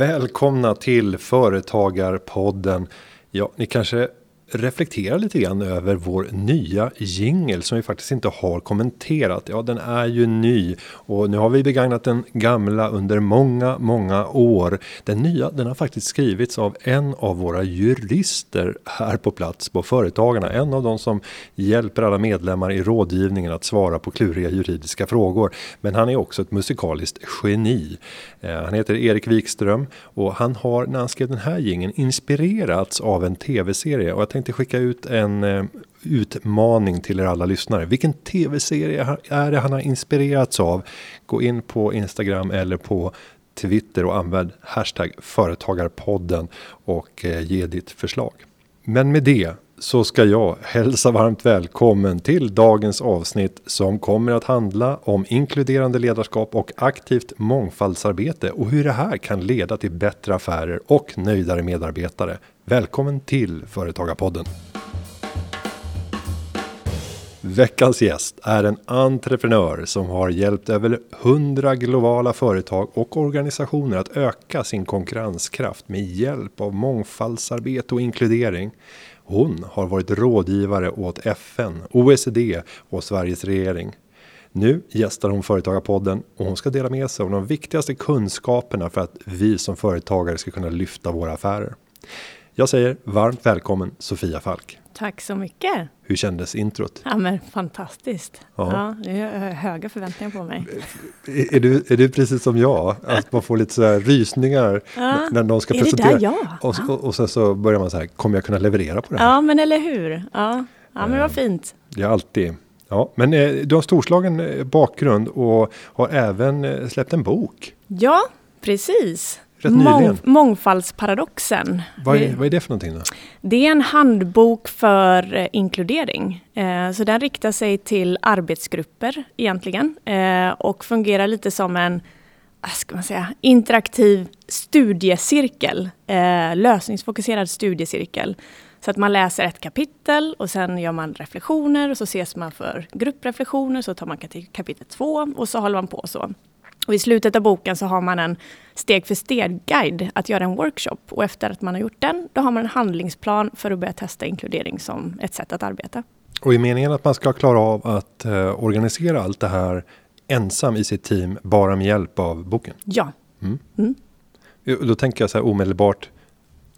Välkomna till Företagarpodden. Ja, ni kanske reflektera lite grann över vår nya jingel som vi faktiskt inte har kommenterat. Ja, den är ju ny och nu har vi begagnat den gamla under många, många år. Den nya, den har faktiskt skrivits av en av våra jurister här på plats på Företagarna. En av de som hjälper alla medlemmar i rådgivningen att svara på kluriga juridiska frågor. Men han är också ett musikaliskt geni. Eh, han heter Erik Wikström och han har när han skrev den här jingeln inspirerats av en tv-serie och jag tänkte skicka ut en eh, utmaning till er alla lyssnare. Vilken tv-serie är det han har inspirerats av? Gå in på Instagram eller på Twitter och använd hashtag företagarpodden och eh, ge ditt förslag. Men med det så ska jag hälsa varmt välkommen till dagens avsnitt som kommer att handla om inkluderande ledarskap och aktivt mångfaldsarbete och hur det här kan leda till bättre affärer och nöjdare medarbetare. Välkommen till Företagarpodden. Veckans gäst är en entreprenör som har hjälpt över 100 globala företag och organisationer att öka sin konkurrenskraft med hjälp av mångfaldsarbete och inkludering. Hon har varit rådgivare åt FN, OECD och Sveriges regering. Nu gästar hon Företagarpodden och hon ska dela med sig av de viktigaste kunskaperna för att vi som företagare ska kunna lyfta våra affärer. Jag säger varmt välkommen Sofia Falk. Tack så mycket. Hur kändes introt? Ja men fantastiskt. Ja. Ja, det är höga förväntningar på mig. Är du, är du precis som jag? Att man får lite så här rysningar ja. när någon ska är presentera. Det där jag? Och, och, och sen så börjar man så här, kommer jag kunna leverera på det här? Ja men eller hur. Ja, ja men vad fint. Ja alltid. Ja, men eh, du har storslagen eh, bakgrund och har även eh, släppt en bok. Ja, precis. Rätt Mång, mångfaldsparadoxen. Vad är, vad är det för någonting? Då? Det är en handbok för eh, inkludering. Eh, så den riktar sig till arbetsgrupper egentligen eh, och fungerar lite som en ska man säga, interaktiv studiecirkel, lösningsfokuserad studiecirkel. Så att man läser ett kapitel och sen gör man reflektioner och så ses man för gruppreflektioner, så tar man kapitel två och så håller man på så. Och I slutet av boken så har man en steg för steg-guide att göra en workshop. Och efter att man har gjort den, då har man en handlingsplan för att börja testa inkludering som ett sätt att arbeta. Och är meningen att man ska klara av att eh, organisera allt det här ensam i sitt team, bara med hjälp av boken? Ja. Mm. Mm. Då tänker jag så här omedelbart,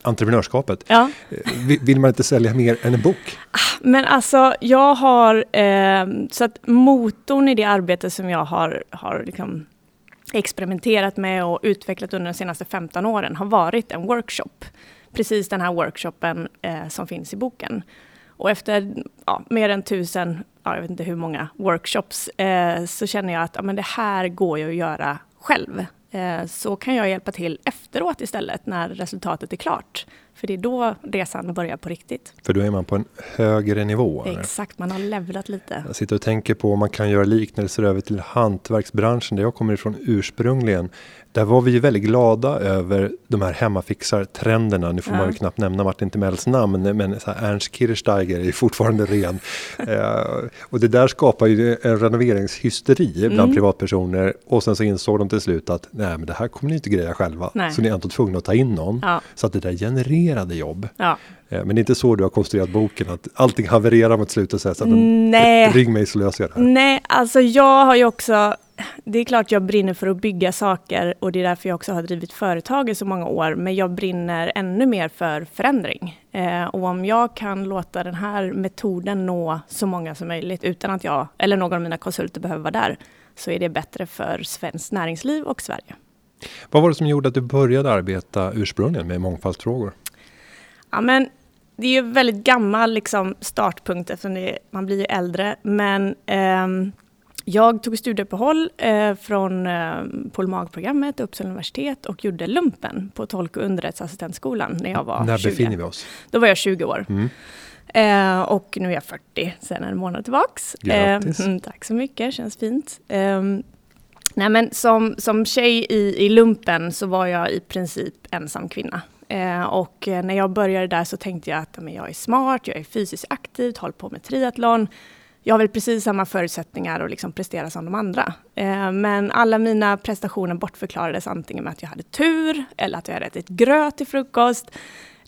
entreprenörskapet. Ja. Eh, vill man inte sälja mer än en bok? Ah, men alltså, jag har... Eh, så att motorn i det arbete som jag har, har liksom experimenterat med och utvecklat under de senaste 15 åren har varit en workshop. Precis den här workshopen eh, som finns i boken. Och efter ja, mer än tusen, ja, jag vet inte hur många workshops, eh, så känner jag att ja, men det här går ju att göra själv. Eh, så kan jag hjälpa till efteråt istället när resultatet är klart. För det är då resan börjar på riktigt. För då är man på en högre nivå? Exakt, man har levlat lite. Jag sitter och tänker på om man kan göra liknelser över till hantverksbranschen där jag kommer ifrån ursprungligen. Där var vi ju väldigt glada över de här hemmafixar-trenderna. Nu får ja. man ju knappt nämna Martin Timells namn, men så här Ernst Kirchsteiger är fortfarande ren. eh, och det där skapar ju en renoveringshysteri bland mm. privatpersoner. Och sen så insåg de till slut att nej, men det här kommer ni inte greja själva. Nej. Så ni är ändå tvungna att ta in någon. Ja. Så att det där genererade jobb. Ja. Eh, men det är inte så du har konstruerat boken, att allting havererar mot slutet och säger så att Nej. ring mig så löser jag det här. Nej, alltså jag har ju också det är klart jag brinner för att bygga saker och det är därför jag också har drivit företag i så många år. Men jag brinner ännu mer för förändring. Eh, och om jag kan låta den här metoden nå så många som möjligt utan att jag eller någon av mina konsulter behöver vara där, så är det bättre för svenskt näringsliv och Sverige. Vad var det som gjorde att du började arbeta ursprungligen med mångfaldsfrågor? Ja, men det är ju väldigt gammal liksom, startpunkt eftersom det, man blir ju äldre. Men eh, jag tog studieuppehåll eh, från eh, Polmag-programmet, Uppsala universitet och gjorde lumpen på tolk och underrättelseassistentskolan när jag var när 20. När befinner vi oss? Då var jag 20 år. Mm. Eh, och nu är jag 40 sedan en månad tillbaks. Grattis! Eh, tack så mycket, känns fint. Eh, nej men som, som tjej i, i lumpen så var jag i princip ensam kvinna. Eh, och när jag började där så tänkte jag att men jag är smart, jag är fysiskt aktiv, håller på med triathlon jag har väl precis samma förutsättningar att liksom prestera som de andra. Eh, men alla mina prestationer bortförklarades antingen med att jag hade tur eller att jag hade ätit gröt till frukost.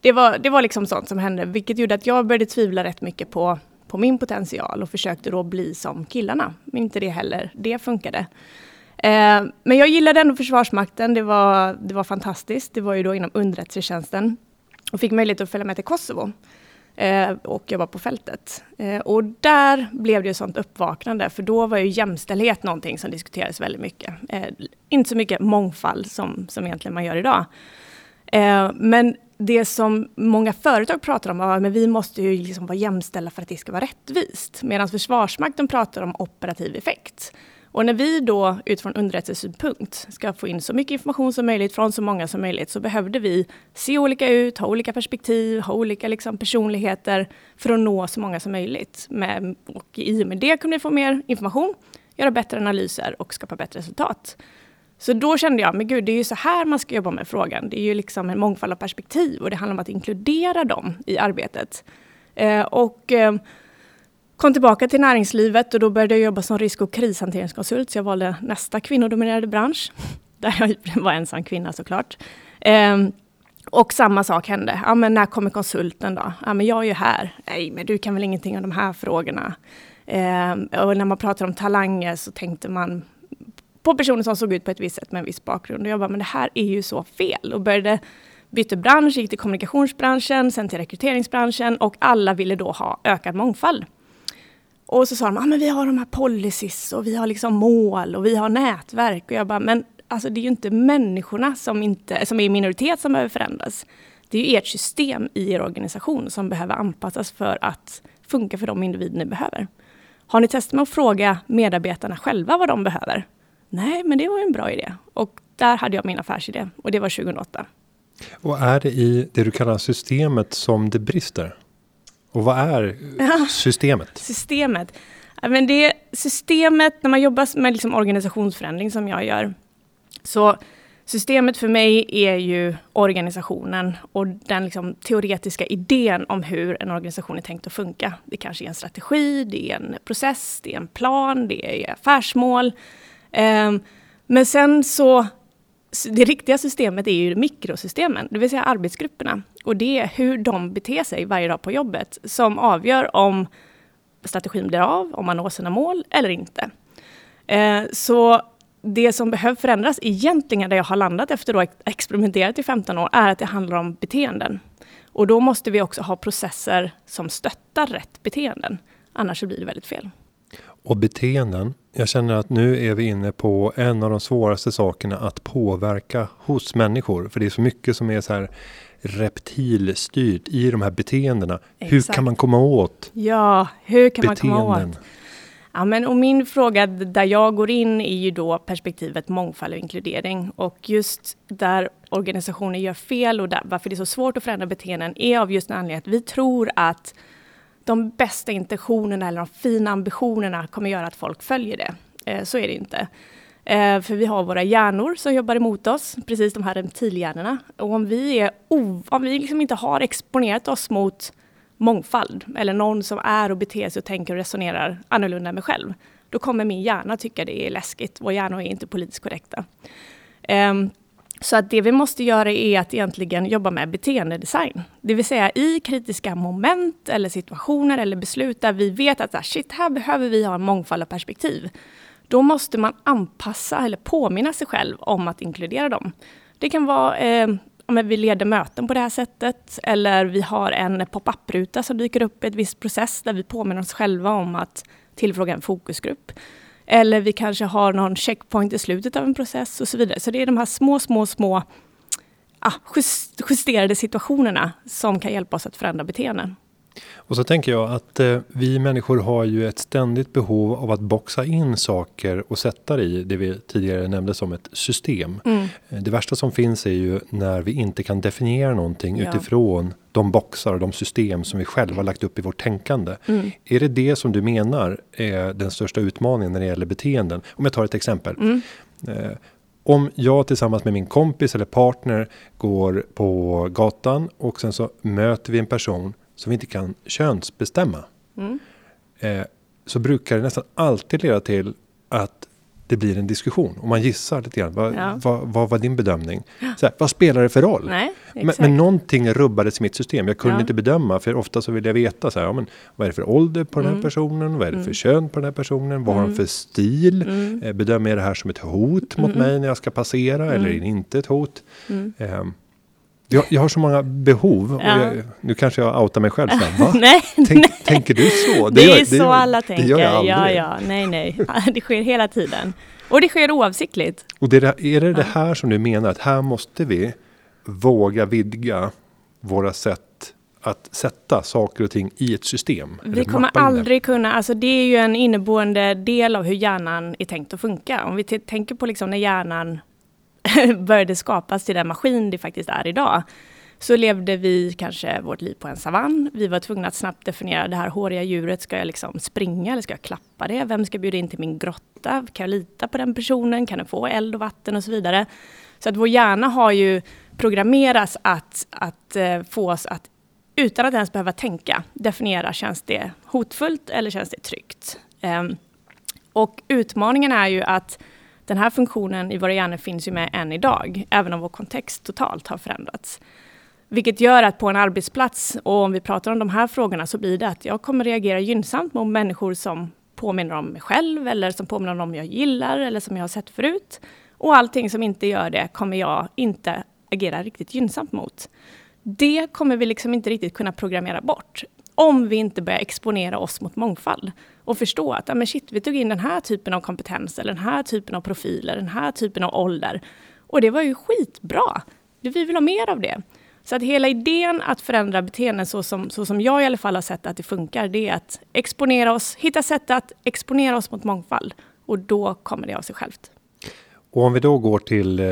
Det var, det var liksom sånt som hände, vilket gjorde att jag började tvivla rätt mycket på, på min potential och försökte då bli som killarna. Men inte det heller, det funkade. Eh, men jag gillade ändå Försvarsmakten, det var, det var fantastiskt. Det var ju då inom underrättelsetjänsten och fick möjlighet att följa med till Kosovo eh, och jobba på fältet. Eh, och där blev det ju sånt uppvaknande, för då var ju jämställdhet någonting som diskuterades väldigt mycket. Eh, inte så mycket mångfald som, som egentligen man gör idag. Eh, men det som många företag pratar om var att vi måste ju liksom vara jämställda för att det ska vara rättvist. Medan Försvarsmakten pratar om operativ effekt. Och när vi då utifrån underrättelsesynpunkt ska få in så mycket information som möjligt från så många som möjligt så behövde vi se olika ut, ha olika perspektiv, ha olika liksom personligheter för att nå så många som möjligt. Med, och I och med det kunde vi få mer information, göra bättre analyser och skapa bättre resultat. Så då kände jag, men gud, det är ju så här man ska jobba med frågan. Det är ju liksom en mångfald av perspektiv och det handlar om att inkludera dem i arbetet. Eh, och eh, kom tillbaka till näringslivet och då började jag jobba som risk och krishanteringskonsult. Så jag valde nästa kvinnodominerade bransch, där jag var ensam kvinna såklart. Ehm, och samma sak hände. Ja, men när kommer konsulten då? Ja, men jag är ju här. Nej, men du kan väl ingenting om de här frågorna. Ehm, och när man pratar om talanger så tänkte man på personer som såg ut på ett visst sätt med en viss bakgrund. Och jag bara, men det här är ju så fel. Och började bytte bransch, gick till kommunikationsbranschen, sen till rekryteringsbranschen och alla ville då ha ökad mångfald. Och så sa de, ah, men vi har de här policies och vi har liksom mål och vi har nätverk. Och jag bara, men alltså det är ju inte människorna som, inte, som är i minoritet som behöver förändras. Det är ju ert system i er organisation som behöver anpassas för att funka för de individer ni behöver. Har ni testat med att fråga medarbetarna själva vad de behöver? Nej, men det var ju en bra idé. Och där hade jag min affärsidé och det var 2008. Och är det i det du kallar systemet som det brister? Och vad är systemet? systemet. Men det systemet, när man jobbar med liksom organisationsförändring som jag gör, så systemet för mig är ju organisationen och den liksom teoretiska idén om hur en organisation är tänkt att funka. Det kanske är en strategi, det är en process, det är en plan, det är affärsmål. Um, men sen så det riktiga systemet är ju mikrosystemen, det vill säga arbetsgrupperna. Och det är hur de beter sig varje dag på jobbet som avgör om strategin blir av, om man når sina mål eller inte. Eh, så det som behöver förändras egentligen, där jag har landat efter att ha experimenterat i 15 år, är att det handlar om beteenden. Och då måste vi också ha processer som stöttar rätt beteenden. Annars blir det väldigt fel. Och beteenden. Jag känner att nu är vi inne på en av de svåraste sakerna att påverka hos människor. För det är så mycket som är så här reptilstyrt i de här beteendena. Exakt. Hur kan man komma åt Ja, hur kan beteenden? man komma åt? Ja, men och min fråga där jag går in är ju då perspektivet mångfald och inkludering. Och just där organisationer gör fel och där, varför det är så svårt att förändra beteenden är av just den anledningen att vi tror att de bästa intentionerna eller de fina ambitionerna kommer göra att folk följer det. Eh, så är det inte. Eh, för vi har våra hjärnor som jobbar emot oss, precis de här reptilhjärnorna. Och om vi, är om vi liksom inte har exponerat oss mot mångfald, eller någon som är och beter sig och tänker och resonerar annorlunda än mig själv, då kommer min hjärna tycka det är läskigt. Våra hjärnor är inte politiskt korrekta. Um, så att det vi måste göra är att egentligen jobba med beteendedesign. Det vill säga i kritiska moment eller situationer eller beslut där vi vet att shit, här behöver vi ha en mångfald av perspektiv. Då måste man anpassa eller påminna sig själv om att inkludera dem. Det kan vara eh, vi leder möten på det här sättet eller vi har en pop-up-ruta som dyker upp i ett visst process där vi påminner oss själva om att tillfråga en fokusgrupp. Eller vi kanske har någon checkpoint i slutet av en process och så vidare. Så det är de här små, små, små ah, justerade situationerna som kan hjälpa oss att förändra beteenden. Och så tänker jag att eh, vi människor har ju ett ständigt behov av att boxa in saker och sätta det i det vi tidigare nämnde som ett system. Mm. Eh, det värsta som finns är ju när vi inte kan definiera någonting ja. utifrån de boxar och de system som vi själva lagt upp i vårt tänkande. Mm. Är det det som du menar är den största utmaningen när det gäller beteenden? Om jag tar ett exempel. Mm. Eh, om jag tillsammans med min kompis eller partner går på gatan och sen så möter vi en person som vi inte kan könsbestämma. Mm. Eh, så brukar det nästan alltid leda till att det blir en diskussion och man gissar lite grann. Vad, Ja. vad, vad var din bedömning? Så här, vad spelar det för roll? Nej, Men, men någonting rubbades i mitt system. Jag kunde Ja. inte bedöma för ofta så vill jag veta så här, ja, men, vad är det för ålder på den här Mm. personen? Vad är det för Mm. kön på den här personen? Vad har de Mm. för stil? Mm, Eh, Bedömer jag det här som ett hot mot Mm. mig när jag ska passera eller är Mm. det inte ett hot? mm. Jag, jag har så många behov. Ja. jag, nu kanske jag outar mig själv. Va? Nej, Tänk, tänker du så? det, gör- är så alla Det tänker. gör jag ja, ja, nej, nej. Det sker hela tiden. Och det sker oavsiktligt. Och det, är- det det här som du menar att här måste vi våga vidga våra sätt att sätta saker och ting i ett system? Vi kommer det? aldrig kunna, alltså det är ju en inneboende del av hur hjärnan är tänkt att funka. Om vi tänker på liksom när hjärnan började skapas till den maskin det faktiskt är idag, så levde vi kanske vårt liv på en savann. Vi var tvungna att snabbt definiera det här håriga djuret, ska jag liksom springa eller ska jag klappa det? Vem ska bjuda in till min grotta? Kan jag lita på den personen? Kan den få eld och vatten och så vidare? Så att vår hjärna har ju programmerats att, att eh, få oss att utan att ens behöva tänka definiera, känns det hotfullt eller känns det tryggt? Ehm, och utmaningen är ju att den här funktionen i våra hjärnor finns ju med än idag, även om vår kontext totalt har förändrats. Vilket gör att på en arbetsplats, och om vi pratar om de här frågorna, så blir det att jag kommer reagera gynnsamt mot människor som påminner om mig själv, eller som påminner om dem jag gillar, eller som jag har sett förut. Och allting som inte gör det kommer jag inte agera riktigt gynnsamt mot. Det kommer vi liksom inte riktigt kunna programmera bort om vi inte börjar exponera oss mot mångfald och förstå att ja, men shit, vi tog in den här typen av kompetens eller den här typen av profiler, den här typen av ålder. Och det var ju skitbra. Vi vill ha mer av det. Så att hela idén att förändra beteenden så som, så som jag i alla fall har sett att det funkar, det är att exponera oss, hitta sätt att exponera oss mot mångfald. Och då kommer det av sig självt. Och om vi då går till eh,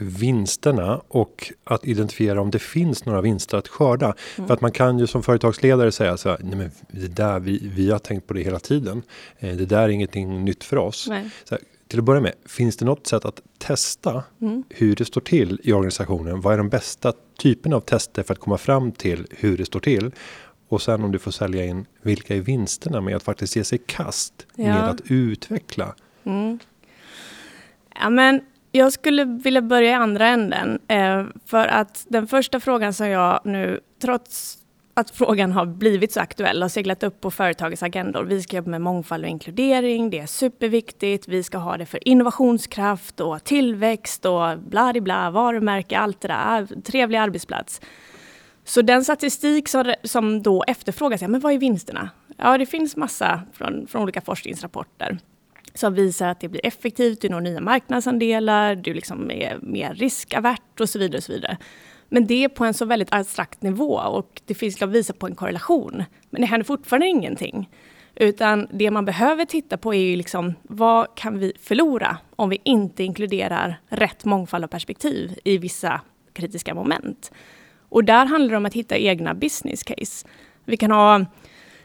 vinsterna och att identifiera om det finns några vinster att skörda. Mm. För att man kan ju som företagsledare säga så här, nej men det där, vi, vi har tänkt på det hela tiden. Eh, det där är ingenting nytt för oss. Här, till att börja med, finns det något sätt att testa Mm. hur det står till i organisationen? Vad är de bästa typerna av tester för att komma fram till hur det står till? Och sen om du får sälja in, vilka är vinsterna med att faktiskt ge sig kast med Ja. att utveckla? Mm. Ja, men jag skulle vilja börja i andra änden. Eh, för att den första frågan som jag nu, trots att frågan har blivit så aktuell, har seglat upp på företagets agendor. Vi ska jobba med mångfald och inkludering, det är superviktigt. Vi ska ha det för innovationskraft och tillväxt och bla bla varumärke, allt det där. Trevlig arbetsplats. Så den statistik som, som då efterfrågas, ja, men vad är vinsterna? Ja, det finns massa från, från olika forskningsrapporter som visar att det blir effektivt, du når nya marknadsandelar, du liksom är mer riskavärt och så vidare. Och så vidare. Men det är på en så väldigt abstrakt nivå och det finns liksom att visa på en korrelation. Men det händer fortfarande ingenting. Utan det man behöver titta på är ju liksom, vad kan vi förlora om vi inte inkluderar rätt mångfald av perspektiv i vissa kritiska moment. Och där handlar det om att hitta egna business case. Vi kan ha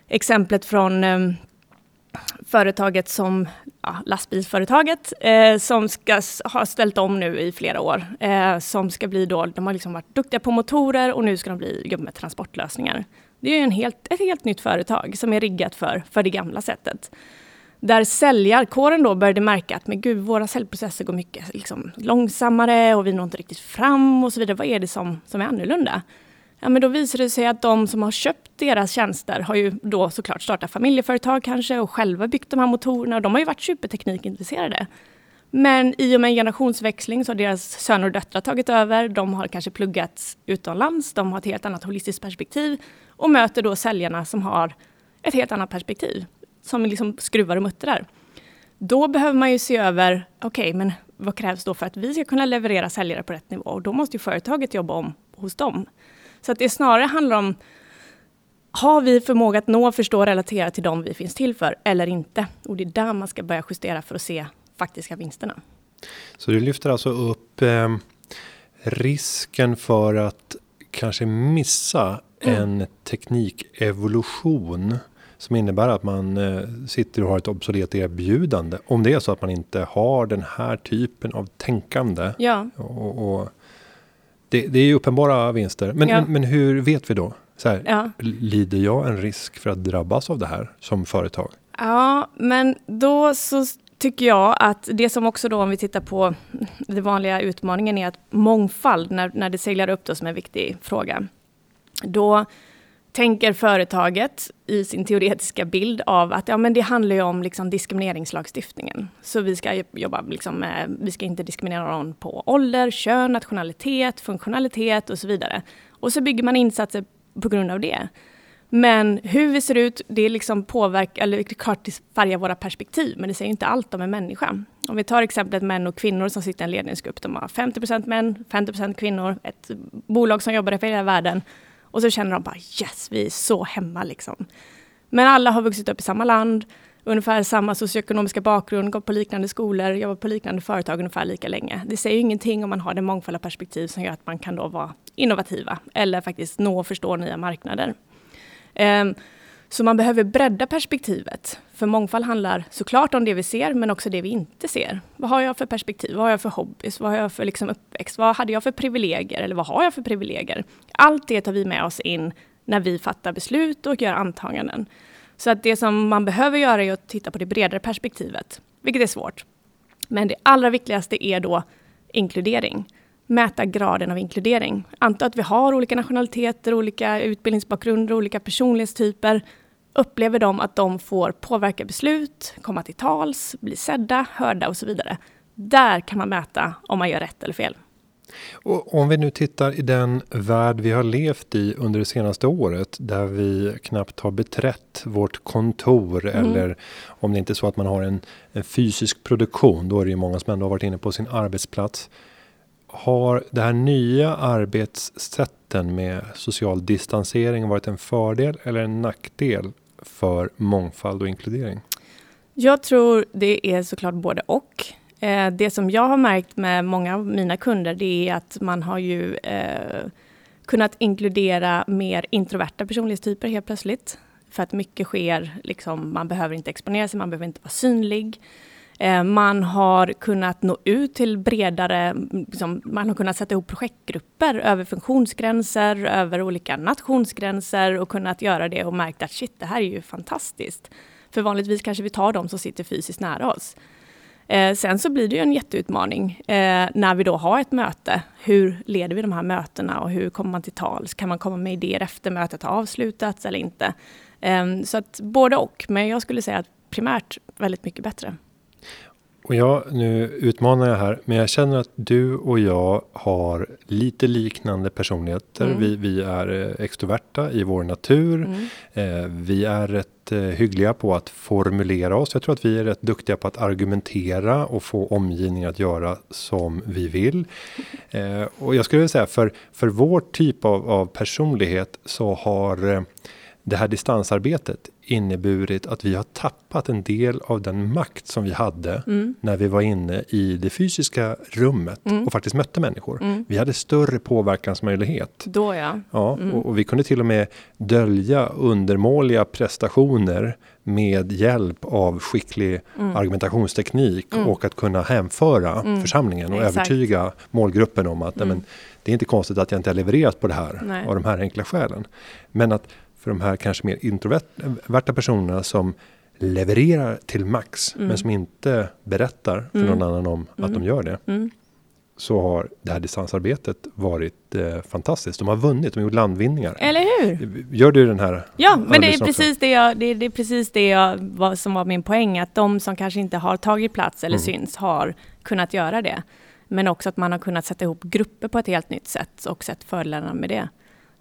exemplet från ehm, företaget som, ja, lastbilsföretaget, eh, som ska ha ställt om nu i flera år. Eh, som ska bli då, de har liksom varit duktiga på motorer och nu ska de bli, jobba med transportlösningar. Det är ju en helt, ett helt nytt företag som är riggat för, för det gamla sättet. Där säljarkåren då började märka att men gud, våra säljprocesser går mycket liksom, långsammare och vi når inte riktigt fram och så vidare. Vad är det som, som är annorlunda? Ja, men då visar det sig att de som har köpt deras tjänster har ju då såklart startat familjeföretag kanske och själva byggt de här motorerna. Och de har ju varit superteknikintresserade. Men i och med en generationsväxling så har deras söner och döttrar tagit över. De har kanske pluggat utomlands, de har ett helt annat holistiskt perspektiv och möter då säljarna som har ett helt annat perspektiv, som liksom skruvar och muttrar. Då behöver man ju se över, okej, men vad krävs då för att vi ska kunna leverera säljare på rätt nivå? Och då måste ju företaget jobba om hos dem. Så att det snarare handlar om, har vi förmåga att nå, förstå och relatera till dem vi finns till för, eller inte? Och det är där man ska börja justera för att se faktiska vinsterna. Så du lyfter alltså upp eh, risken för att kanske missa Mm. en teknikevolution som innebär att man eh, sitter och har ett obsolet erbjudande. Om det är så att man inte har den här typen av tänkande. Ja, Och, och det, det är ju uppenbara vinster. Men, Ja. men, hur vet vi då? Så här, ja. Lider jag en risk för att drabbas av det här som företag? Ja, men då så tycker jag att det som också då om vi tittar på den vanliga utmaningen är att mångfald, när, när det seglar upp då som en viktig fråga. Då tänker företaget i sin teoretiska bild av att ja, men det handlar ju om liksom diskrimineringslagstiftningen. Så vi ska jobba liksom med, vi ska inte diskriminera någon på ålder, kön, nationalitet, funktionalitet och så vidare. Och så bygger man insatser på grund av det. Men hur vi ser ut, det liksom påverkar, eller klart det färgar våra perspektiv, men det säger inte allt om en människa. Om vi tar exemplet män och kvinnor som sitter i en ledningsgrupp. De har 50% män, 50% kvinnor, ett bolag som jobbar i hela världen. Och så känner de bara yes, vi är så hemma liksom. Men alla har vuxit upp i samma land, ungefär samma socioekonomiska bakgrund, gått på liknande skolor, jobbat på liknande företag ungefär lika länge. Det säger ju ingenting om man har det mångfald av perspektiv som gör att man kan då vara innovativa eller faktiskt nå och förstå nya marknader. Um, så man behöver bredda perspektivet. För mångfald handlar såklart om det vi ser, men också det vi inte ser. Vad har jag för perspektiv? Vad har jag för hobbys? Vad har jag för liksom uppväxt? Vad hade jag för privilegier? Eller vad har jag för privilegier? Allt det tar vi med oss in när vi fattar beslut och gör antaganden. Så att det som man behöver göra är att titta på det bredare perspektivet, vilket är svårt. Men det allra viktigaste är då inkludering. Mäta graden av inkludering. Anta att vi har olika nationaliteter, olika utbildningsbakgrunder, olika personlighetstyper upplever de att de får påverka beslut, komma till tals, bli sedda, hörda och så vidare. Där kan man mäta om man gör rätt eller fel. Och om vi nu tittar i den värld vi har levt i under det senaste året där vi knappt har beträtt vårt kontor mm. eller om det inte är så att man har en, en fysisk produktion, då är det ju många som ändå har varit inne på sin arbetsplats. Har det här nya arbetssätten med social distansering varit en fördel eller en nackdel för mångfald och inkludering? Jag tror det är såklart både och. Eh, det som jag har märkt med många av mina kunder, det är att man har ju eh, kunnat inkludera mer introverta personlighetstyper helt plötsligt. För att mycket sker, liksom, man behöver inte exponera sig, man behöver inte vara synlig. Eh, man har kunnat nå ut till bredare, liksom, man har kunnat sätta ihop projektgrupper över funktionsgränser, över olika nationsgränser och kunnat göra det och märkt att shit, det här är ju fantastiskt. För vanligtvis kanske vi tar de som sitter fysiskt nära oss. Eh, sen så blir det ju en jätteutmaning eh, när vi då har ett möte. Hur leder vi de här mötena och hur kommer man till tals? Kan man komma med idéer efter mötet har avslutats eller inte? Eh, så att både och, men jag skulle säga att primärt väldigt mycket bättre. Och jag, nu utmanar jag här, men jag känner att du och jag har lite liknande personligheter. Mm. Vi, vi är eh, extroverta i vår natur. Mm. Eh, vi är rätt eh, hyggliga på att formulera oss. Jag tror att vi är rätt duktiga på att argumentera och få omgivningen att göra som vi vill. Eh, och jag skulle vilja säga för, för vår typ av, av personlighet så har eh, det här distansarbetet inneburit att vi har tappat en del av den makt som vi hade mm. när vi var inne i det fysiska rummet mm. och faktiskt mötte människor. Mm. Vi hade större påverkansmöjlighet. Då ja. ja mm. och, och, vi kunde till och med dölja undermåliga prestationer med hjälp av skicklig mm. argumentationsteknik mm. och att kunna hemföra församlingen och Exakt. övertyga målgruppen om att men, det är inte konstigt att jag inte har levererat på det här Nej. av de här enkla skälen. Men att för de här kanske mer introverta personerna som levererar till max mm. men som inte berättar för mm. någon annan om mm. att de gör det. Mm. Så har det här distansarbetet varit eh, fantastiskt. De har vunnit, de har gjort landvinningar. Eller hur? Gör du den här? Ja, men det är precis det, jag, det, det, är precis det jag, vad som var min poäng. Att de som kanske inte har tagit plats eller mm. syns har kunnat göra det. Men också att man har kunnat sätta ihop grupper på ett helt nytt sätt och sett fördelarna med det.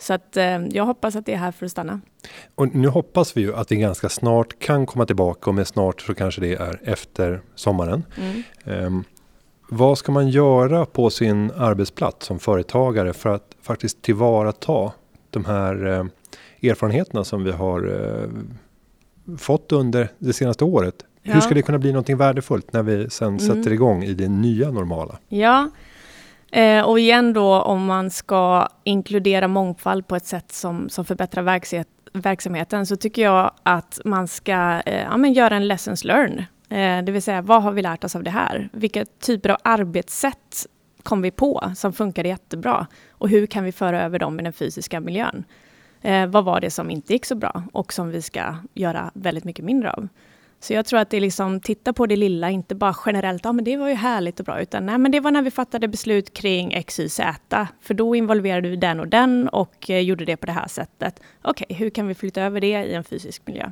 Så att eh, jag hoppas att det är här för att stanna. Och nu hoppas vi ju att vi ganska snart kan komma tillbaka och med snart så kanske det är efter sommaren. Mm. Um, vad ska man göra på sin arbetsplats som företagare för att faktiskt tillvarata de här uh, erfarenheterna som vi har uh, fått under det senaste året? Ja. Hur ska det kunna bli någonting värdefullt när vi sen mm. sätter igång i det nya normala? Ja, Eh, och igen då om man ska inkludera mångfald på ett sätt som, som förbättrar verksamhet, verksamheten så tycker jag att man ska eh, ja, men göra en lessons learned. Eh, det vill säga vad har vi lärt oss av det här? Vilka typer av arbetssätt kom vi på som funkade jättebra? Och hur kan vi föra över dem i den fysiska miljön? Eh, vad var det som inte gick så bra och som vi ska göra väldigt mycket mindre av? Så jag tror att det är liksom, titta på det lilla, inte bara generellt, ja men det var ju härligt och bra, utan nej men det var när vi fattade beslut kring X, Y, Z, för då involverade vi den och den och eh, gjorde det på det här sättet. Okej, okay, hur kan vi flytta över det i en fysisk miljö?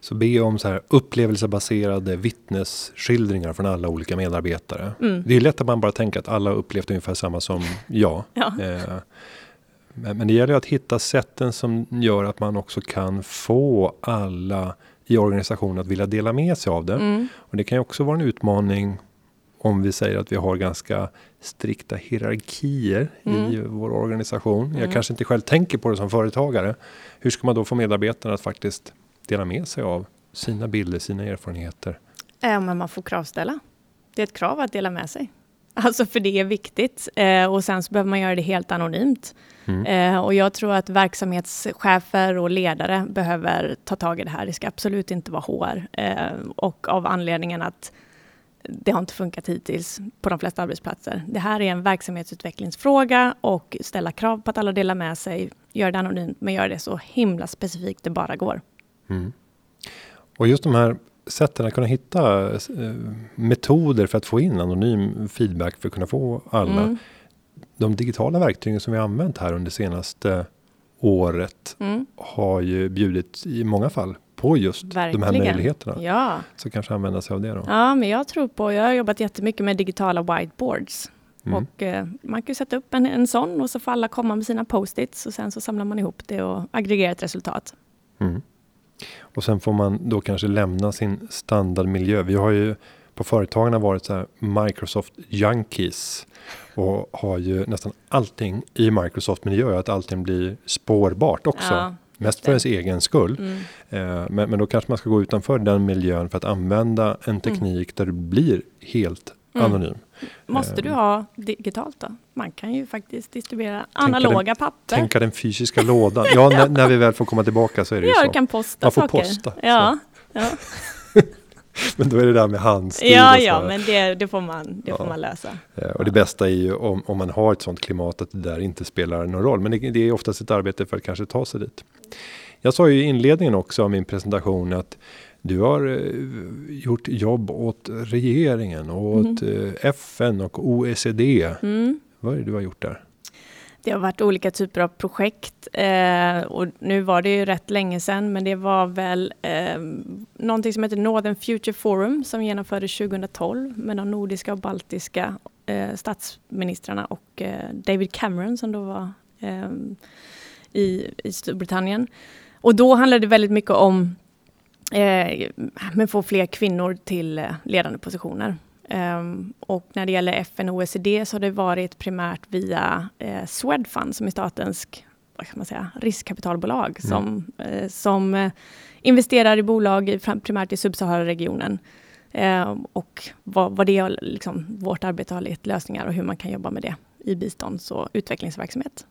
Så be om så här upplevelsebaserade vittnesskildringar från alla olika medarbetare. Mm. Det är lätt att man bara tänker att alla upplevt ungefär samma som jag. Ja. Eh, men, men det gäller att hitta sätten som gör att man också kan få alla i organisationen att vilja dela med sig av det. Mm. Och det kan ju också vara en utmaning om vi säger att vi har ganska strikta hierarkier mm. i vår organisation. Mm. Jag kanske inte själv tänker på det som företagare. Hur ska man då få medarbetarna att faktiskt dela med sig av sina bilder, sina erfarenheter? Ja, men man får kravställa. Det är ett krav att dela med sig. Alltså för det är viktigt. Eh, och sen så behöver man göra det helt anonymt. Mm. Eh, och jag tror att verksamhetschefer och ledare behöver ta tag i det här. Det ska absolut inte vara HR. Eh, och av anledningen att det har inte funkat hittills på de flesta arbetsplatser. Det här är en verksamhetsutvecklingsfråga och ställa krav på att alla delar med sig, gör det anonymt, men gör det så himla specifikt det bara går. Mm. Och just de här sätten att kunna hitta eh, metoder för att få in anonym feedback för att kunna få alla. Mm. De digitala verktygen som vi använt här under senaste året mm. har ju bjudit i många fall på just Verkligen. de här möjligheterna. Ja. Så kanske använda sig av det då. Ja, men jag tror på, jag har jobbat jättemycket med digitala whiteboards. Mm. Och eh, man kan sätta upp en, en sån och så får alla komma med sina post-its och sen så samlar man ihop det och aggregerar ett resultat. Mm. Och sen får man då kanske lämna sin standardmiljö. Vi har ju på företagen varit så här Microsoft junkies och har ju nästan allting i Microsoft miljö att allting blir spårbart också. Ja, Mest för ens egen skull. Mm. Eh, men, men då kanske man ska gå utanför den miljön för att använda en mm. teknik mm. där det blir helt mm. anonym. Måste du ehm. ha digitalt då? Man kan ju faktiskt distribuera analoga den, papper. Tänka den fysiska lådan. Ja, när, när, vi väl får komma tillbaka så är det ja, ju så. du kan posta Man får saker. posta. Ja, ja. men då är det där med handstil. Ja, ja, men det, det, får, man, det ja. får man lösa. Eh, och det bästa är ju om, om man har ett sånt klimat att det där inte spelar någon roll. Men det, det är oftast ett arbete för att kanske ta sig dit. Jag sa ju i inledningen också av min presentation att du har eh, gjort jobb åt regeringen, åt mm. FN och OECD. Mm. Vad är det du har gjort där? Det har varit olika typer av projekt eh, och nu var det ju rätt länge sedan, men det var väl eh, någonting som heter Northern Future Forum som genomfördes 2012 med de nordiska och baltiska eh, statsministrarna och eh, David Cameron som då var eh, i, i Storbritannien. Och då handlade det väldigt mycket om eh, men få fler kvinnor till eh, ledande positioner. Um, och när det gäller FN och OECD så har det varit primärt via eh, Swedfund som är statens vad kan man säga, riskkapitalbolag mm. som, eh, som eh, investerar i bolag i, primärt i Subsahara-regionen. Eh, och vad, vad det liksom, vårt arbete har lett lösningar och hur man kan jobba med det i bistånds och utvecklingsverksamhet.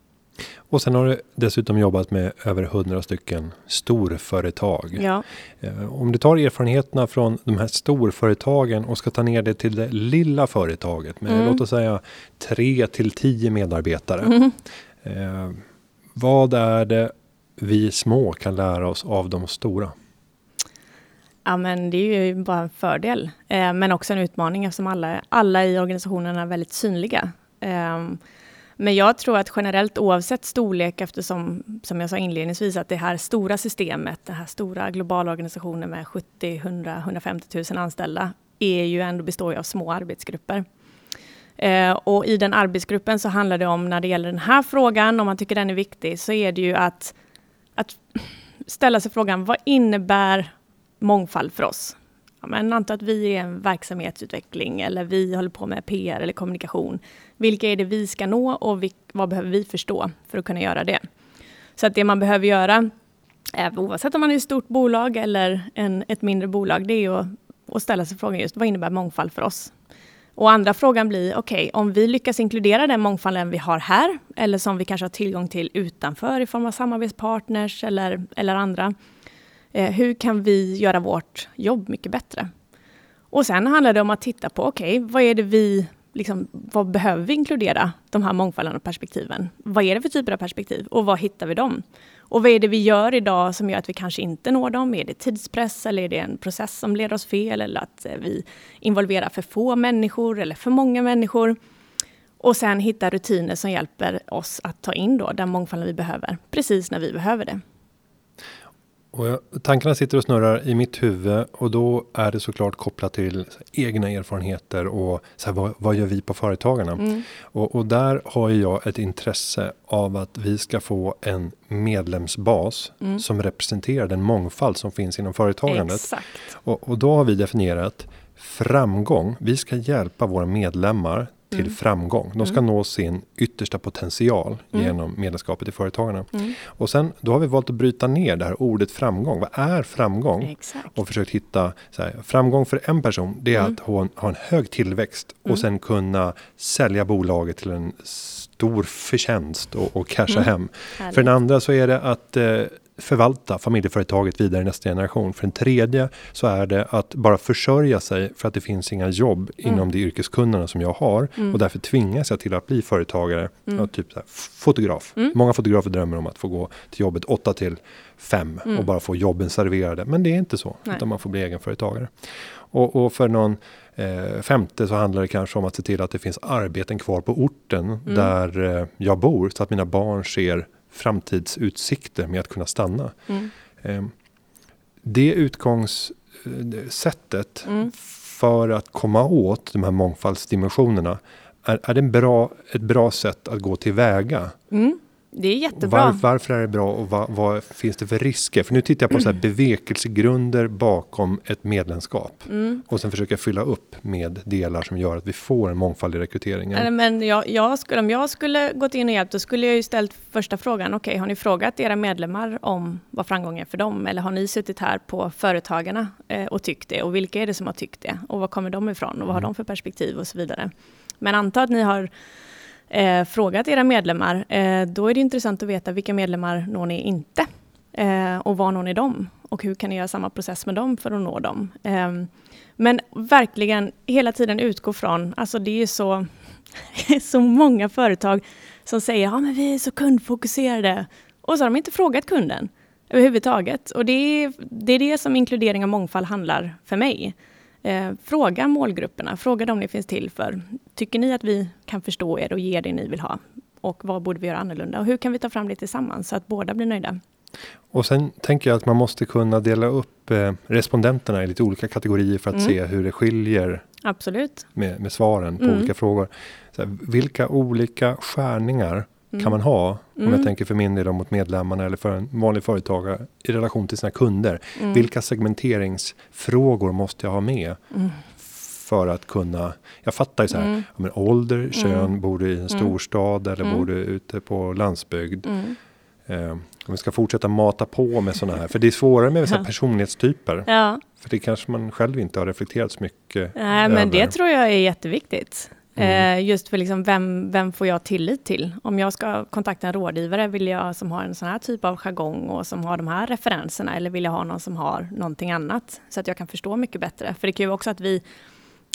Och sen har du dessutom jobbat med över hundra stycken storföretag. Ja. Eh, om du tar erfarenheterna från de här storföretagen och ska ta ner det till det lilla företaget med mm. låt oss säga tre till tio medarbetare. Mm. Eh, vad är det vi små kan lära oss av de stora? Ja, men det är ju bara en fördel, eh, men också en utmaning eftersom alla, alla i organisationen är väldigt synliga. Eh, men jag tror att generellt oavsett storlek, eftersom som jag sa inledningsvis, att det här stora systemet, den här stora globala organisationen med 70, 100, 150 000 anställda, är ju ändå består av små arbetsgrupper. Eh, och i den arbetsgruppen så handlar det om, när det gäller den här frågan, om man tycker den är viktig, så är det ju att, att ställa sig frågan, vad innebär mångfald för oss? Men anta att vi är en verksamhetsutveckling eller vi håller på med PR eller kommunikation. Vilka är det vi ska nå och vad behöver vi förstå för att kunna göra det? Så att det man behöver göra, eh, oavsett om man är ett stort bolag eller en, ett mindre bolag, det är att, att ställa sig frågan just vad innebär mångfald för oss? Och andra frågan blir, okej, okay, om vi lyckas inkludera den mångfalden vi har här, eller som vi kanske har tillgång till utanför i form av samarbetspartners eller, eller andra, Eh, hur kan vi göra vårt jobb mycket bättre? Och sen handlar det om att titta på, okej, okay, vad är det vi liksom, vad behöver vi inkludera de här mångfalden och perspektiven? Vad är det för typer av perspektiv och var hittar vi dem? Och vad är det vi gör idag som gör att vi kanske inte når dem? Är det tidspress eller är det en process som leder oss fel eller att eh, vi involverar för få människor eller för många människor? Och sen hitta rutiner som hjälper oss att ta in då den mångfalden vi behöver, precis när vi behöver det. Och jag, tankarna sitter och snurrar i mitt huvud och då är det såklart kopplat till egna erfarenheter och så här, vad, vad, gör vi på Företagarna? Mm. Och, och, där har jag ett intresse av att vi ska få en medlemsbas mm. som representerar den mångfald som finns inom företagandet. Exakt. Och, och då har vi definierat framgång. Vi ska hjälpa våra medlemmar till mm. framgång. De ska mm. nå sin yttersta potential mm. genom medlemskapet i Företagarna. Mm. Och sen då har vi valt att bryta ner det här ordet framgång. Vad är framgång? Exakt. Och försökt hitta här, framgång för en person. Det är mm. att ha, ha en hög tillväxt och mm. sen kunna sälja bolaget till en stor förtjänst och, och casha hem. Härligt. För den andra så är det att eh, förvalta familjeföretaget vidare i nästa generation. För den tredje så är det att bara försörja sig för att det finns inga jobb mm. inom det yrkeskunnande som jag har mm. och därför tvingas jag till att bli företagare. Mm. typ så här, fotograf. Mm. Många fotografer drömmer om att få gå till jobbet 8 till 5 och mm. bara få jobben serverade. Men det är inte så, Nej. utan man får bli egenföretagare. Och, och för någon eh, femte så handlar det kanske om att se till att det finns arbeten kvar på orten mm. där eh, jag bor så att mina barn ser framtidsutsikter med att kunna stanna. Mm. Ehm, det utgångssättet mm. för att komma åt de här mångfaldsdimensionerna är, är det en bra, ett bra sätt att gå tillväga. Mm. Det är jättebra. Var, varför är det bra och vad, vad, finns det för risker? För nu tittar jag på så här bevekelsegrunder bakom ett medlemskap. Mm. Och sen försöker jag fylla upp med delar som gör att vi får en mångfald i rekryteringen. Men jag, jag skulle, om jag skulle gått in och hjälpt, då skulle jag ju ställt första frågan. Okej, okay, har ni frågat era medlemmar om vad framgång är för dem? Eller har ni suttit här på Företagarna eh, och tyckt det? Och vilka är det som har tyckt det? Och var kommer de ifrån? Och vad har mm. de för perspektiv och så vidare? Men anta att ni har eh, frågat era medlemmar, eh, då är det intressant att veta vilka medlemmar når ni inte? Eh, och var når ni dem? Och hur kan ni göra samma process med dem för att nå dem? Eh, men verkligen hela tiden utgå från, alltså det är så, så många företag som säger, ja men vi är så kundfokuserade. Och så har de inte frågat kunden överhuvudtaget. Och det är, det är det som inkludering av mångfald handlar för mig. Eh, fråga målgrupperna, fråga dem ni finns till för. Tycker ni att vi kan förstå er och ge det ni vill ha? Och vad borde vi göra annorlunda? Och hur kan vi ta fram det tillsammans så att båda blir nöjda? Och sen tänker jag att man måste kunna dela upp eh, respondenterna i lite olika kategorier för att mm. se hur det skiljer Absolut. Med, med svaren på mm. olika frågor. Här, vilka olika skärningar mm. kan man ha? Om jag mm. tänker för min del mot medlemmarna eller för en vanlig företagare i relation till sina kunder. Mm. Vilka segmenteringsfrågor måste jag ha med? Mm. För att kunna, jag fattar ju så här, men ålder, kön, bor du i en storstad eller bor du ute på landsbygd? Eh, om vi ska fortsätta mata på med sådana här, för det är svårare med ja. personlighetstyper. Ja. För det kanske man själv inte har reflekterat så mycket Nej, över. men det tror jag är jätteviktigt. Mm. Eh, just för liksom vem, vem får jag tillit till? Om jag ska kontakta en rådgivare, vill jag som har en sån här typ av jargong och som har de här referenserna, eller vill jag ha någon som har någonting annat? Så att jag kan förstå mycket bättre. För det kan ju också att vi,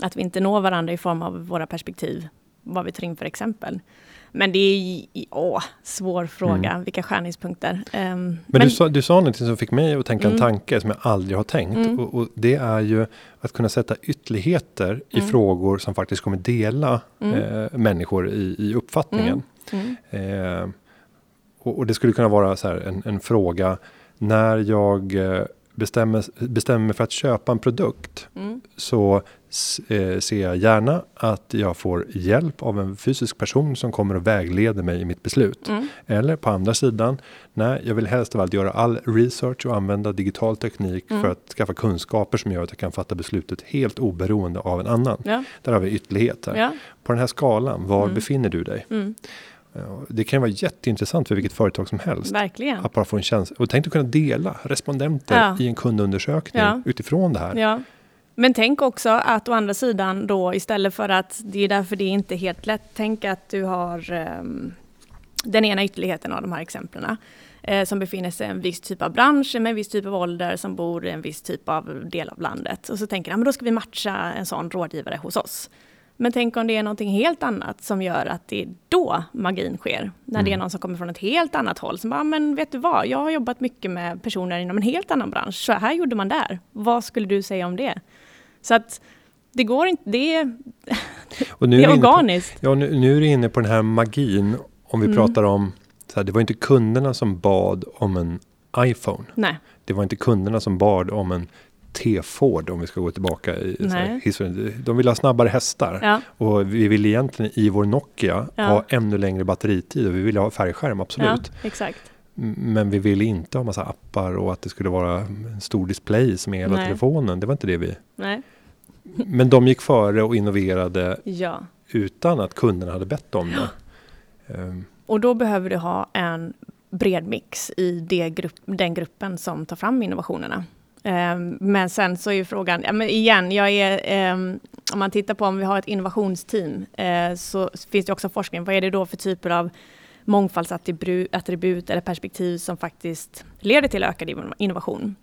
att vi inte når varandra i form av våra perspektiv, vad vi tar in för exempel. Men det är åh, svår fråga, mm. vilka skärningspunkter. Um, men, men du, sa, du sa någonting som fick mig att tänka mm. en tanke som jag aldrig har tänkt. Mm. Och, och, det är ju att kunna sätta ytterligheter i mm. frågor som faktiskt kommer dela mm. eh, människor i, i uppfattningen. Mm. Eh, och, och, det skulle kunna vara så här en, en fråga när jag eh, bestämmer, bestämmer mig för att köpa en produkt mm. så eh, ser jag gärna att jag får hjälp av en fysisk person som kommer och vägleder mig i mitt beslut. Mm. Eller på andra sidan, nej, jag vill helst av allt göra all research och använda digital teknik mm. för att skaffa kunskaper som gör att jag kan fatta beslutet helt oberoende av en annan. Ja. Där har vi ytterlighet. Ja. På den här skalan, var mm. befinner du dig? Mm. Det kan vara jätteintressant för vilket företag som helst. Verkligen. Att bara få en känsla. Och tänk att kunna dela respondenter ja. i en kundundersökning ja. utifrån det här. Ja. Men tänk också att å andra sidan då istället för att det är därför det är inte helt lätt. Tänk att du har um, den ena ytterligheten av de här exemplen eh, som befinner sig i en viss typ av bransch med en viss typ av ålder som bor i en viss typ av del av landet. Och så tänker jag, men då ska vi matcha en sån rådgivare hos oss. Men tänk om det är någonting helt annat som gör att det är då magin sker. När mm. det är mm. någon som kommer från ett helt annat håll. Som bara, men vet du vad, jag har jobbat mycket med personer inom en helt annan bransch. Så här gjorde man där. Vad skulle du säga om det? Så att det går inte, det är, och nu det är, är organiskt. På, ja, nu, nu är du inne på den här magin. Om vi mm. pratar om, så här, det var inte kunderna som bad om en iPhone. Nej. Det var inte kunderna som bad om en T-Ford om vi ska gå tillbaka i historien. De vill ha snabbare hästar ja. och vi vill egentligen i vår Nokia ja. ha ännu längre batteritid och vi vill ha färgskärm absolut. Ja, exakt. Men vi vill inte ha massa appar och att det skulle vara en stor display som är hela Nej. telefonen. Det var inte det vi... Nej. Men de gick före och innoverade ja. utan att kunderna hade bett om det. Um. Och då behöver du ha en bred mix i grupp, den gruppen som tar fram innovationerna. Ehm, men sen så är ju frågan, ja, men igen, jag är, ehm, om man tittar på om vi har ett innovationsteam eh, så finns det också forskning. Vad är det då för typer av mångfaldsattribut eller perspektiv som faktiskt leder till ökad innovation?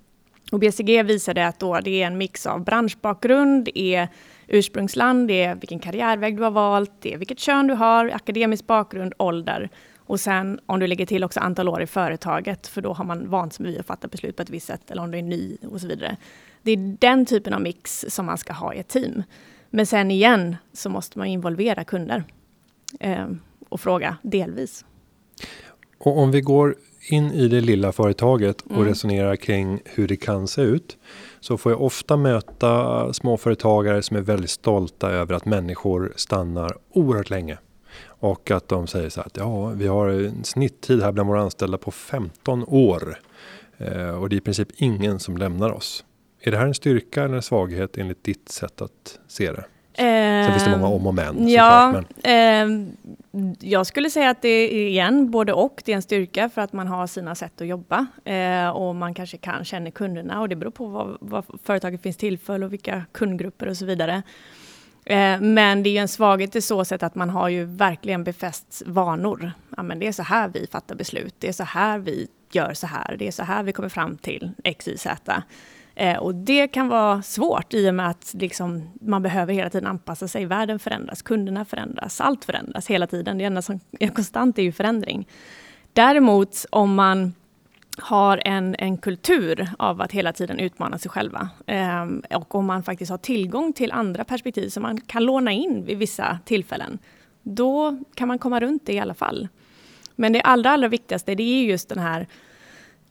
Och BCG visade att då det är en mix av branschbakgrund, det är ursprungsland, det är vilken karriärväg du har valt, det är vilket kön du har, akademisk bakgrund, ålder. Och sen om du lägger till också antal år i företaget, för då har man vant sig vid att fatta beslut på ett visst sätt, eller om du är ny och så vidare. Det är den typen av mix som man ska ha i ett team. Men sen igen så måste man involvera kunder eh, och fråga delvis. Och om vi går in i det lilla företaget och mm. resonerar kring hur det kan se ut. Så får jag ofta möta småföretagare som är väldigt stolta över att människor stannar oerhört länge. Och att de säger så här att ja, vi har en snitttid här bland våra anställda på 15 år. Eh, och det är i princip ingen som lämnar oss. Är det här en styrka eller en svaghet enligt ditt sätt att se det? Sen finns det många om och men. Ja, men. Eh, jag skulle säga att det är igen både och. Det är en styrka för att man har sina sätt att jobba eh, och man kanske kan känna kunderna och det beror på vad, vad företaget finns till för och vilka kundgrupper och så vidare. Eh, men det är en svaghet i så sätt att man har ju verkligen befäst vanor. Ja, men det är så här vi fattar beslut. Det är så här vi gör så här. Det är så här vi kommer fram till X, Y, Z. Eh, och det kan vara svårt i och med att liksom, man behöver hela tiden anpassa sig. Världen förändras, kunderna förändras, allt förändras hela tiden. Det enda som är konstant är ju förändring. Däremot om man har en, en kultur av att hela tiden utmana sig själva. Ehm, och om man faktiskt har tillgång till andra perspektiv som man kan låna in vid vissa tillfällen. Då kan man komma runt det i alla fall. Men det allra, allra viktigaste det är just den här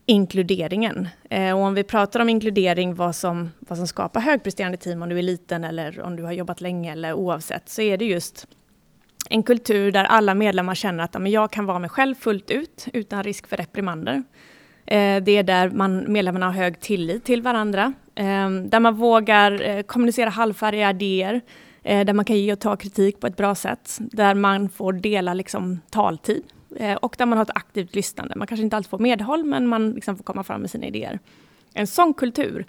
inkluderingen. Ehm, och om vi pratar om inkludering, vad som, vad som skapar högpresterande team, om du är liten eller om du har jobbat länge eller oavsett, så är det just en kultur där alla medlemmar känner att men jag kan vara mig själv fullt ut utan risk för reprimander. Eh, det är där man, medlemmarna har hög tillit till varandra, ehm, där man vågar eh, kommunicera halvfärdiga idéer, eh, där man kan ge och ta kritik på ett bra sätt, där man får dela liksom, taltid och där man har ett aktivt lyssnande. Man kanske inte alltid får medhåll, men man liksom får komma fram med sina idéer. En sån kultur,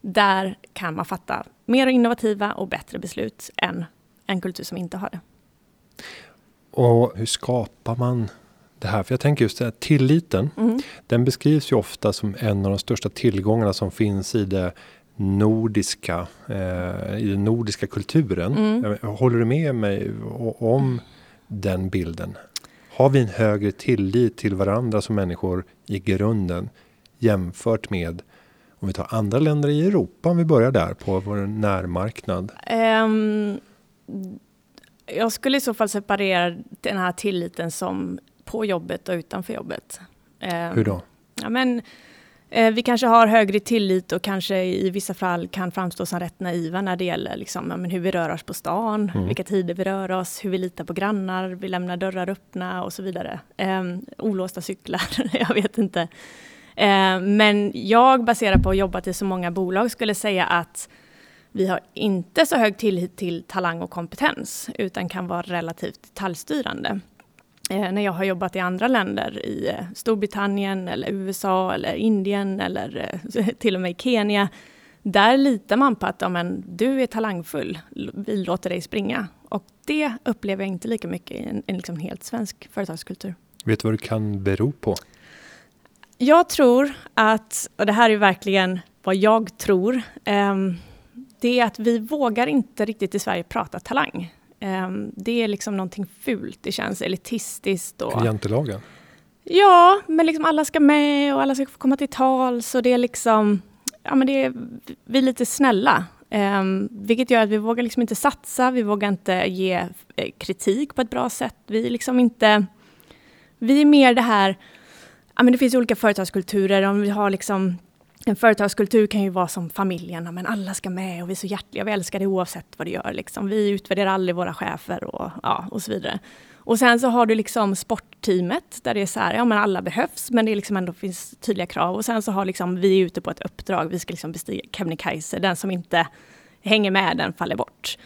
där kan man fatta mer innovativa och bättre beslut än en kultur som inte har det. Och hur skapar man det här? För jag tänker just det här, tilliten, mm. den beskrivs ju ofta som en av de största tillgångarna som finns i det nordiska, eh, i den nordiska kulturen. Mm. Håller du med mig om den bilden? Har vi en högre tillit till varandra som människor i grunden jämfört med om vi tar andra länder i Europa, om vi börjar där på vår närmarknad? Um, jag skulle i så fall separera den här tilliten som på jobbet och utanför jobbet. Um, Hur då? Ja, men, Eh, vi kanske har högre tillit och kanske i vissa fall kan framstå som rätt naiva när det gäller liksom, men hur vi rör oss på stan, mm. vilka tider vi rör oss, hur vi litar på grannar, vi lämnar dörrar öppna och så vidare. Eh, olåsta cyklar, jag vet inte. Eh, men jag baserat på att jobbat i så många bolag skulle säga att vi har inte så hög tillit till talang och kompetens utan kan vara relativt detaljstyrande eh, när jag har jobbat i andra länder, i eh, Storbritannien eller USA eller Indien eller eh, till och med Kenya. Där litar man på att ja, men, du är talangfull, vi låter dig springa. Och det upplever jag inte lika mycket i en, en liksom helt svensk företagskultur. Vet du vad det kan bero på? Jag tror att, och det här är verkligen vad jag tror, eh, det är att vi vågar inte riktigt i Sverige prata talang. Um, det är liksom någonting fult, det känns elitistiskt. Och, Jantelagen? Ja, men liksom alla ska med och alla ska få komma till tals och det är liksom, ja men det är, vi är lite snälla. Um, vilket gör att vi vågar liksom inte satsa, vi vågar inte ge eh, kritik på ett bra sätt. Vi är liksom inte, vi är mer det här, ja men det finns olika företagskulturer, om vi har liksom en företagskultur kan ju vara som familjen, men alla ska med och vi är så hjärtliga, vi älskar det oavsett vad du gör. Liksom. Vi utvärderar aldrig våra chefer och, ja, och så vidare. Och sen så har du liksom sportteamet där det är så här, ja men alla behövs, men det liksom ändå finns tydliga krav. Och sen så har liksom vi är ute på ett uppdrag, vi ska liksom bestiga Kebnekaise, den som inte hänger med, den faller bort.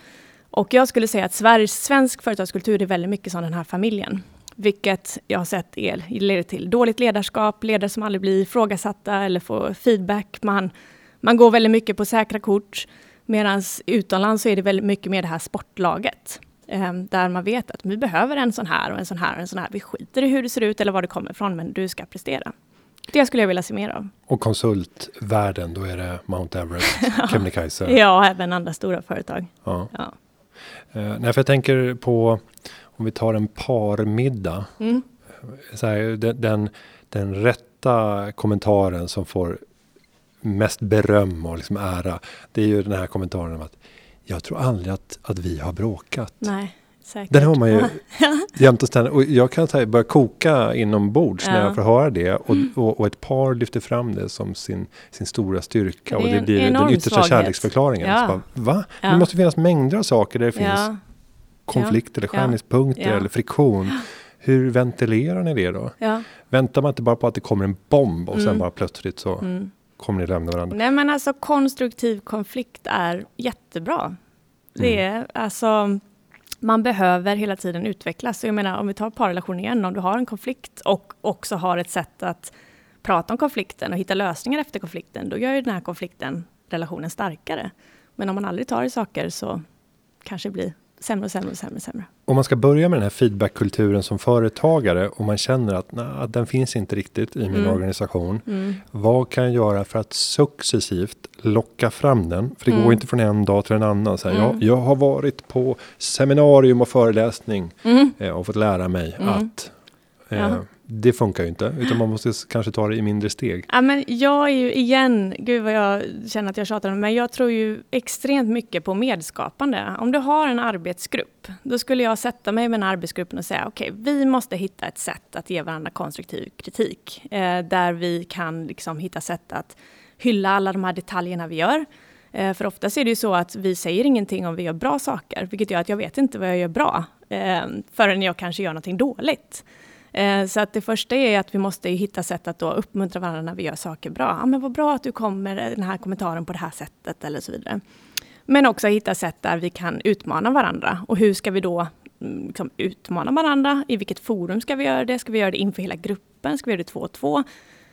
Och jag skulle säga att Sveriges, svensk företagskultur är väldigt mycket som den här familjen. Vilket jag har sett är, leder till dåligt ledarskap, ledare som aldrig blir ifrågasatta eller får feedback. Man, man går väldigt mycket på säkra kort. Medan utomlands så är det väldigt mycket mer det här sportlaget. Eh, där man vet att vi behöver en sån här och en sån här och en sån här. Vi skiter i hur det ser ut eller var det kommer ifrån, men du ska prestera. Det skulle jag vilja se mer av. Och konsultvärlden, då är det Mount Everest, Kebnekaise? ja, även andra stora företag. Ja. ja. Uh, nej, för jag tänker på om vi tar en parmiddag. Mm. Så här, den, den, den rätta kommentaren som får mest beröm och liksom ära. Det är ju den här kommentaren om att jag tror aldrig att, att vi har bråkat. Nej, säkert. Den har man ju jämt och ständigt. Och jag kan säga, börja koka inombords ja. när jag får höra det. Och, mm. och, och, ett par lyfter fram det som sin, sin stora styrka. Det och det blir den yttersta svaghet. kärleksförklaringen. Ja. Bara, Va? Ja. Det måste finnas mängder av saker där det finns konflikt eller skärningspunkter eller friktion. Hur ventilerar ni det då? Väntar man inte bara på att det kommer en bomb och mm. sen bara plötsligt så mm. kommer ni lämna varandra? Nej men alltså konstruktiv konflikt är jättebra. Det mm. är alltså man behöver hela tiden utvecklas. Så jag menar om vi tar parrelation igen, om du har en konflikt och också har ett sätt att prata om konflikten och hitta lösningar efter konflikten, då gör ju den här konflikten relationen starkare. Men om man aldrig tar i saker så kanske det blir sämre och sämre och sämre. sämre. Om man ska börja med den här feedbackkulturen som företagare och man känner att, att den finns inte riktigt i min mm. organisation. Mm. Vad kan jag göra för att successivt locka fram den? För det mm. går inte från en dag till en annan. Så här, jag, mm. jag, har varit på seminarium och föreläsning mm. eh, och fått lära mig mm. att eh, det funkar ju inte, utan man måste kanske ta det i mindre steg. Ja, men jag är ju igen, gud vad jag känner att jag tjatar men jag tror ju extremt mycket på medskapande. Om du har en arbetsgrupp, då skulle jag sätta mig med den arbetsgruppen och säga okej, okay, vi måste hitta ett sätt att ge varandra konstruktiv kritik, eh, där vi kan liksom hitta sätt att hylla alla de här detaljerna vi gör. Eh, för oftast är det ju så att vi säger ingenting om vi gör bra saker, vilket gör att jag vet inte vad jag gör bra, eh, förrän jag kanske gör någonting dåligt. Eh, så att det första är att vi måste hitta sätt att då uppmuntra varandra när vi gör saker bra. Ja, men vad bra att du kommer med den här kommentaren på det här sättet eller så vidare. Men också hitta sätt där vi kan utmana varandra. Och hur ska vi då mm, liksom, utmana varandra? I vilket forum ska vi göra det? Ska vi göra det inför hela gruppen? Ska vi göra det två och två?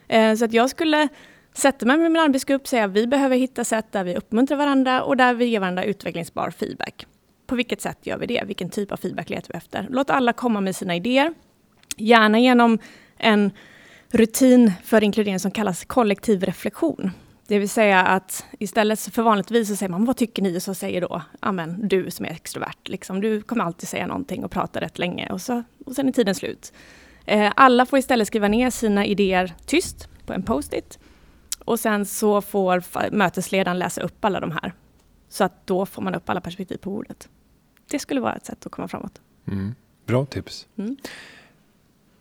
Eh, så att jag skulle sätta mig med min arbetsgrupp och säga att vi behöver hitta sätt där vi uppmuntrar varandra och där vi ger varandra utvecklingsbar feedback. På vilket sätt gör vi det? Vilken typ av feedback letar vi efter? Låt alla komma med sina idéer. Gärna genom en rutin för inkludering som kallas kollektiv reflektion. Det vill säga att istället för vanligtvis så säger man vad tycker ni? Och så säger då, amen, du som är extrovert, liksom, du kommer alltid säga någonting och prata rätt länge och, så, och sen är tiden slut. Eh, alla får istället skriva ner sina idéer tyst på en post-it. Och sen så får mötesledaren läsa upp alla de här. Så att då får man upp alla perspektiv på bordet. Det skulle vara ett sätt att komma framåt. Mm. Bra tips. Mm.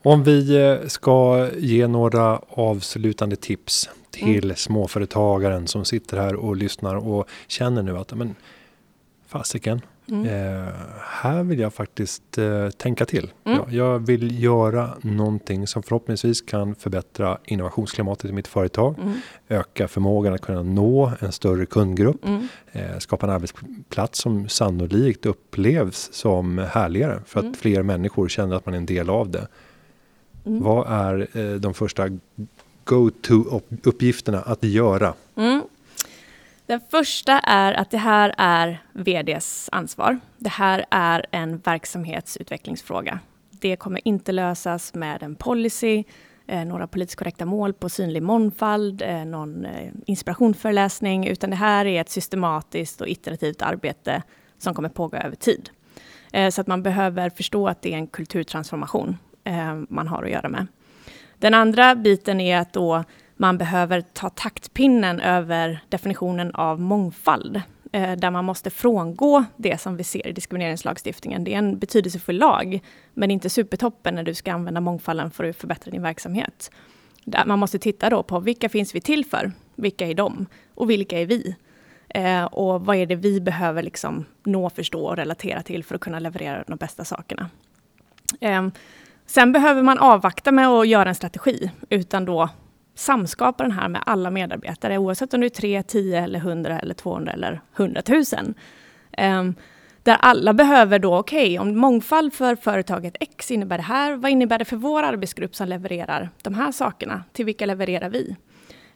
Om vi eh, ska ge några avslutande tips till mm. småföretagaren som sitter här och lyssnar och känner nu att men fasiken, mm. eh, här vill jag faktiskt eh, tänka till. Mm. Ja, jag vill göra någonting som förhoppningsvis kan förbättra innovationsklimatet i mitt företag, mm. öka förmågan att kunna nå en större kundgrupp, mm. eh, skapa en arbetsplats som sannolikt upplevs som härligare för att mm. fler människor känner att man är en del av det. Mm. Vad är eh, de första go-to-uppgifterna att göra? Mm. Den första är att det här är VDs ansvar. Det här är en verksamhetsutvecklingsfråga. Det kommer inte lösas med en policy, eh, några politiskt korrekta mål på synlig mångfald, eh, någon eh, inspirationsföreläsning, utan det här är ett systematiskt och iterativt arbete som kommer pågå över tid. Eh, så att man behöver förstå att det är en kulturtransformation eh, man har att göra med. Den andra biten är att då man behöver ta taktpinnen över definitionen av mångfald, eh, där man måste frångå det som vi ser i diskrimineringslagstiftningen. Det är en betydelsefull lag, men inte supertoppen när du ska använda mångfalden för att förbättra din verksamhet. Där man måste titta då på vilka finns vi till för? Vilka är de? Och vilka är vi? Eh, och vad är det vi behöver liksom nå, förstå och relatera till för att kunna leverera de bästa sakerna? Eh, sen behöver man avvakta med att göra en strategi, utan då samskapa den här med alla medarbetare, oavsett om du är 3, 10, eller 100, eller 200 eller 100 000. Ehm, där alla behöver då, okej, okay, om mångfald för företaget X innebär det här, vad innebär det för vår arbetsgrupp som levererar de här sakerna? Till vilka levererar vi?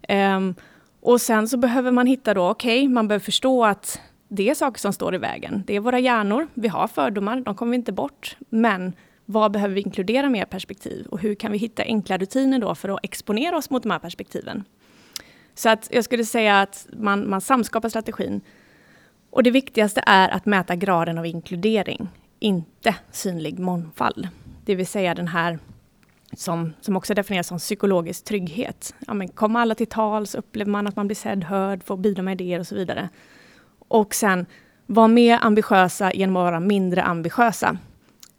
Um, och sen så behöver man hitta då, okej, okay, man behöver förstå att det är saker som står i vägen. Det är våra hjärnor, vi har fördomar, de kommer vi inte bort. Men vad behöver vi inkludera mer perspektiv? Och hur kan vi hitta enkla rutiner då för att exponera oss mot de här perspektiven? Så att jag skulle säga att man, man samskapar strategin. Och det viktigaste är att mäta graden av inkludering, inte synlig mångfald. Det vill säga den här som, som också definieras som psykologisk trygghet. Ja, men kommer alla till tals, upplever man att man blir sedd, hörd, får bidra med idéer och så vidare. Och sen var mer ambitiösa genom att vara mindre ambitiösa.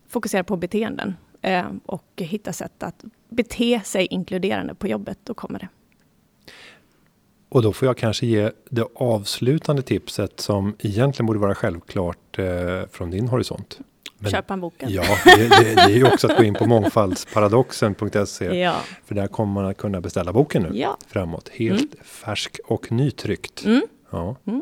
Fokusera på beteenden eh, och hitta sätt att bete sig inkluderande på jobbet, då kommer det. Och då får jag kanske ge det avslutande tipset som egentligen borde vara självklart eh, från din horisont. Men, Köpa boken. Ja, det, det, det, är ju också att gå in på mångfaldsparadoxen.se. Ja. För där kommer man att kunna beställa boken nu ja. framåt. Helt mm. färsk och nytryckt. Mm. Ja. Mm.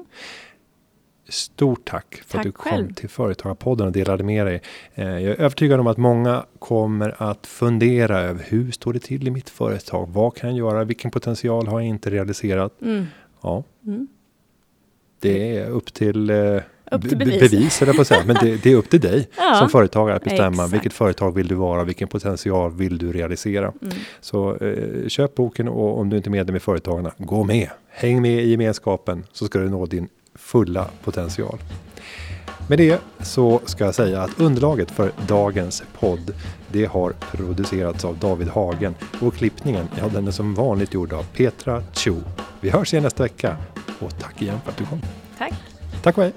Stort tack för tack att du kom själv. till Företagarpodden och delade med dig. Eh, jag är övertygad om att många kommer att fundera över hur står det till i mitt företag? Vad kan jag göra? Vilken potential har jag inte realiserat? Mm. Ja. Mm. Det är upp till eh, upp till bevis. bevis eller på säga. Men det, det, är upp till dig ja, som företagare att bestämma exakt. vilket företag vill du vara, vilken potential vill du realisera. Mm. Så eh, köp boken och om du inte är medlem i Företagarna, gå med. Häng med i gemenskapen så ska du nå din fulla potential. Med det så ska jag säga att underlaget för dagens podd det har producerats av David Hagen och klippningen, ja den är som vanligt gjord av Petra Cho. Vi hörs igen nästa vecka och tack igen för att du kom. Tack. Tack och hej.